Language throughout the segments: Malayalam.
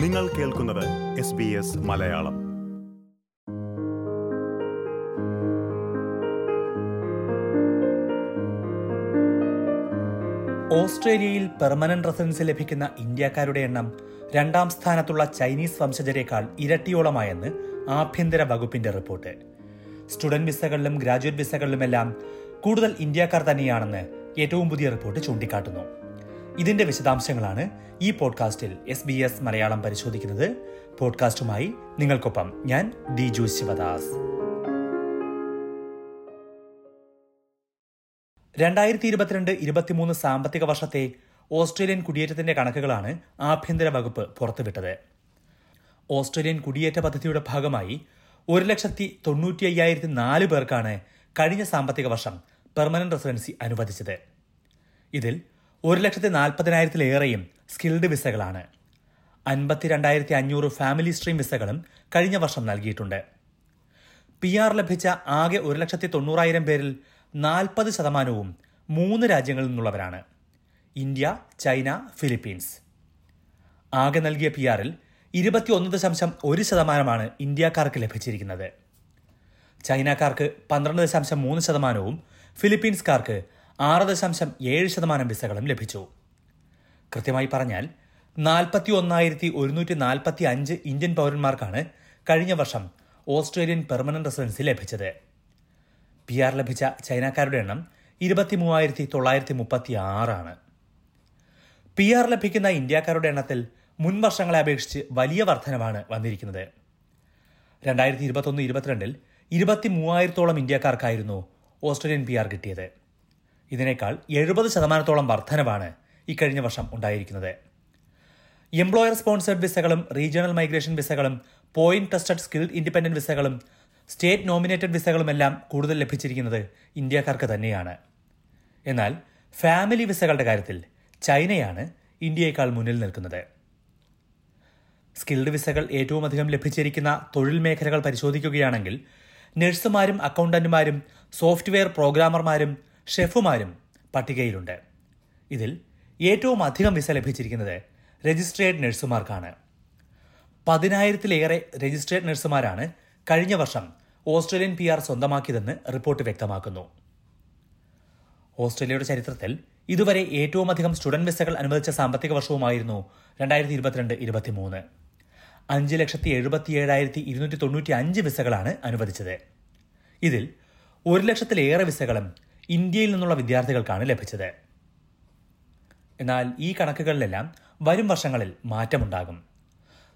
നിങ്ങൾ കേൾക്കുന്നത് എസ് ബി എസ് മലയാളം. ഓസ്ട്രേലിയയിൽ പെർമനന്റ് റെസിഡൻസി ലഭിക്കുന്ന ഇന്ത്യക്കാരുടെ എണ്ണം രണ്ടാം സ്ഥാനത്തുള്ള ചൈനീസ് വംശജരേക്കാൾ ഇരട്ടിയോളമായെന്ന് ആഭ്യന്തര വകുപ്പിന്റെ റിപ്പോർട്ട്. സ്റ്റുഡന്റ് വിസകളിലും ഗ്രാജുവേറ്റ് വിസകളിലുമെല്ലാം കൂടുതൽ ഇന്ത്യക്കാർ തന്നെയാണെന്ന് ഏറ്റവും പുതിയ റിപ്പോർട്ട് ചൂണ്ടിക്കാട്ടുന്നു. ഇതിന്റെ വിശദാംശങ്ങളാണ് ഈ പോഡ്കാസ്റ്റിൽ എസ് ബി എസ് മലയാളം പരിശോധിക്കുന്നത്. പോഡ്കാസ്റ്റുമായി നിങ്ങൾക്കൊപ്പം ഞാൻ ദിജു ശിവദാസ്. രണ്ടായിരത്തി ഇരുപത്തിരണ്ട് ഇരുപത്തിമൂന്ന് സാമ്പത്തിക വർഷത്തെ ഓസ്ട്രേലിയൻ കുടിയേറ്റത്തിന്റെ കണക്കുകളാണ് ആഭ്യന്തര വകുപ്പ് പുറത്തുവിട്ടത്. ഓസ്ട്രേലിയൻ കുടിയേറ്റ പദ്ധതിയുടെ ഭാഗമായി ഒരു ലക്ഷത്തി തൊണ്ണൂറ്റി അയ്യായിരത്തി നാല് പേർക്കാണ് കഴിഞ്ഞ സാമ്പത്തിക വർഷം പെർമനന്റ് റെസിഡൻസി അനുവദിച്ചത്. ഇതിൽ ഒരു ലക്ഷത്തി നാൽപ്പതിനായിരത്തിലേറെയും സ്കിൽഡ് വിസകളാണ്. അൻപത്തിരണ്ടായിരത്തി അഞ്ഞൂറ് ഫാമിലി സ്ട്രീം വിസകളും കഴിഞ്ഞ വർഷം നൽകിയിട്ടുണ്ട്. പി ആർ ലഭിച്ച ആകെ ഒരു ലക്ഷത്തി തൊണ്ണൂറായിരം പേരിൽ നാൽപ്പത് ശതമാനവും മൂന്ന് രാജ്യങ്ങളിൽ നിന്നുള്ളവരാണ്. India China Philippines. ആകെ നൽകിയ പി ആറിൽ ഇരുപത്തിയൊന്ന് ദശാംശം ഒരു ശതമാനമാണ് ഇന്ത്യക്കാർക്ക് ലഭിച്ചിരിക്കുന്നത്. ചൈനക്കാർക്ക് പന്ത്രണ്ട് ദശാംശം മൂന്ന് ശതമാനവും ഫിലിപ്പീൻസുകാർക്ക് ആറ് ദശാംശം ഏഴ് ശതമാനം വിസകളും ലഭിച്ചു. കൃത്യമായി പറഞ്ഞാൽ നാൽപ്പത്തി ഒന്നായിരത്തി ഒരുന്നൂറ്റി നാൽപ്പത്തി അഞ്ച് ഇന്ത്യൻ പൗരന്മാർക്കാണ് കഴിഞ്ഞ വർഷം ഓസ്ട്രേലിയൻ പെർമനന്റ് റെസിഡൻസി ലഭിച്ചത്. പി ആർ ലഭിച്ച ചൈനക്കാരുടെ എണ്ണം ഇരുപത്തി മൂവായിരത്തി തൊള്ളായിരത്തി മുപ്പത്തി ആറാണ് പി ആർ ലഭിക്കുന്ന ഇന്ത്യക്കാരുടെ എണ്ണത്തിൽ മുൻ വർഷങ്ങളെ അപേക്ഷിച്ച് വലിയ വർധനമാണ് വന്നിരിക്കുന്നത്. രണ്ടായിരത്തി ഇരുപത്തൊന്ന് ഇരുപത്തിരണ്ടിൽ ഇരുപത്തി മൂവായിരത്തോളം ഇന്ത്യക്കാർക്കായിരുന്നു ഓസ്ട്രേലിയൻ പി ആർ കിട്ടിയത്. ഇതിനേക്കാൾ എഴുപത് ശതമാനത്തോളം വർധനവാണ് ഇക്കഴിഞ്ഞ വർഷം ഉണ്ടായിരിക്കുന്നത്. എംപ്ലോയർ സ്പോൺസേഡ് വിസകളും റീജിയണൽ മൈഗ്രേഷൻ വിസകളും പോയിന്റ് ടെസ്റ്റഡ് സ്കിൽഡ് ഇൻഡിപെൻഡന്റ് വിസകളും സ്റ്റേറ്റ് നോമിനേറ്റഡ് വിസകളുമെല്ലാം കൂടുതൽ ലഭിച്ചിരിക്കുന്നത് ഇന്ത്യക്കാർക്ക് തന്നെയാണ്. എന്നാൽ ഫാമിലി വിസകളുടെ കാര്യത്തിൽ ചൈനയാണ് ഇന്ത്യയേക്കാൾ മുന്നിൽ നിൽക്കുന്നത്. സ്കിൽഡ് വിസകൾ ഏറ്റവും അധികം ലഭിച്ചിരിക്കുന്ന തൊഴിൽ മേഖലകൾ പരിശോധിക്കുകയാണെങ്കിൽ നഴ്സുമാരും അക്കൗണ്ടന്റുമാരും സോഫ്റ്റ്വെയർ പ്രോഗ്രാമർമാരും ഷെഫുമാരും പട്ടികയിലുണ്ട്. ഇതിൽ ഏറ്റവും അധികം വിസ ലഭിച്ചിരിക്കുന്നത് രജിസ്ട്രേഡ് നഴ്സുമാർക്കാണ്. പതിനായിരത്തിലേറെ രജിസ്ട്രേഡ് നഴ്സുമാരാണ് കഴിഞ്ഞ വർഷം ഓസ്ട്രേലിയൻ പി ആർ സ്വന്തമാക്കിയതെന്ന് റിപ്പോർട്ട് വ്യക്തമാക്കുന്നു. ഓസ്ട്രേലിയയുടെ ചരിത്രത്തിൽ ഇതുവരെ ഏറ്റവും അധികം സ്റ്റുഡന്റ് വിസകൾ അനുവദിച്ച സാമ്പത്തിക വർഷവുമായിരുന്നു രണ്ടായിരത്തി ഇരുപത്തിരണ്ട് ഇരുപത്തിമൂന്ന്. അഞ്ച് ലക്ഷത്തി എഴുപത്തി ഏഴായിരത്തി ഇരുന്നൂറ്റി തൊണ്ണൂറ്റി അഞ്ച് വിസകളാണ് അനുവദിച്ചത്. ഇതിൽ ഒരു ലക്ഷത്തിലേറെ വിസകളും ഇന്ത്യയിൽ നിന്നുള്ള വിദ്യാർത്ഥികൾക്കാണ് ലഭിച്ചത്. എന്നാൽ ഈ കണക്കുകളിലെല്ലാം വരും വർഷങ്ങളിൽ മാറ്റമുണ്ടാകും.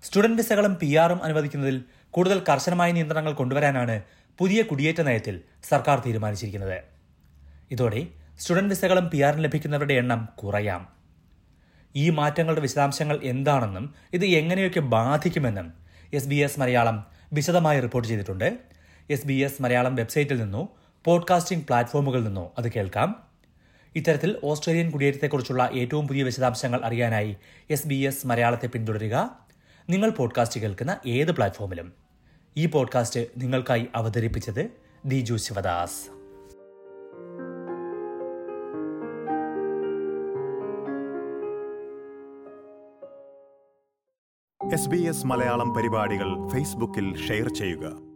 സ്റ്റുഡന്റ് വിസകളും പി ആറും അനുവദിക്കുന്നതിൽ കൂടുതൽ കർശനമായ നിയന്ത്രണങ്ങൾ കൊണ്ടുവരാനാണ് പുതിയ കുടിയേറ്റ നയത്തിൽ സർക്കാർ തീരുമാനിച്ചിരിക്കുന്നത്. ഇതോടെ സ്റ്റുഡന്റ് വിസകളും പി ആറും ലഭിക്കുന്നവരുടെ എണ്ണം കുറയാം. ഈ മാറ്റങ്ങളുടെ വിശദാംശങ്ങൾ എന്താണെന്നും ഇത് എങ്ങനെയൊക്കെ ബാധിക്കുമെന്നും എസ് ബി എസ് മലയാളം വിശദമായി റിപ്പോർട്ട് ചെയ്തിട്ടുണ്ട്. എസ് ബി എസ് മലയാളം വെബ്സൈറ്റിൽ നിന്നോ പോഡ്കാസ്റ്റിംഗ് പ്ലാറ്റ്ഫോമുകളിൽ നിന്നോ? അത് കേൾക്കാം. ഇത്തരത്തിൽ ഓസ്ട്രേലിയൻ കുടിയേറ്റത്തെക്കുറിച്ചുള്ള ഏറ്റവും പുതിയ വിശദാംശങ്ങൾ അറിയാനായി എസ് ബി എസ് മലയാളത്തെ പിന്തുടരുക. നിങ്ങൾ പോഡ്കാസ്റ്റ് കേൾക്കുന്ന ഏത് പ്ലാറ്റ്ഫോമിലും. ഈ പോഡ്കാസ്റ്റ് നിങ്ങൾക്കായി അവതരിപ്പിച്ചത് Diju Sivadas. S B S Malayalam പരിപാടികൾ ഫേസ്ബുക്കിൽ ഷെയർ ചെയ്യുക.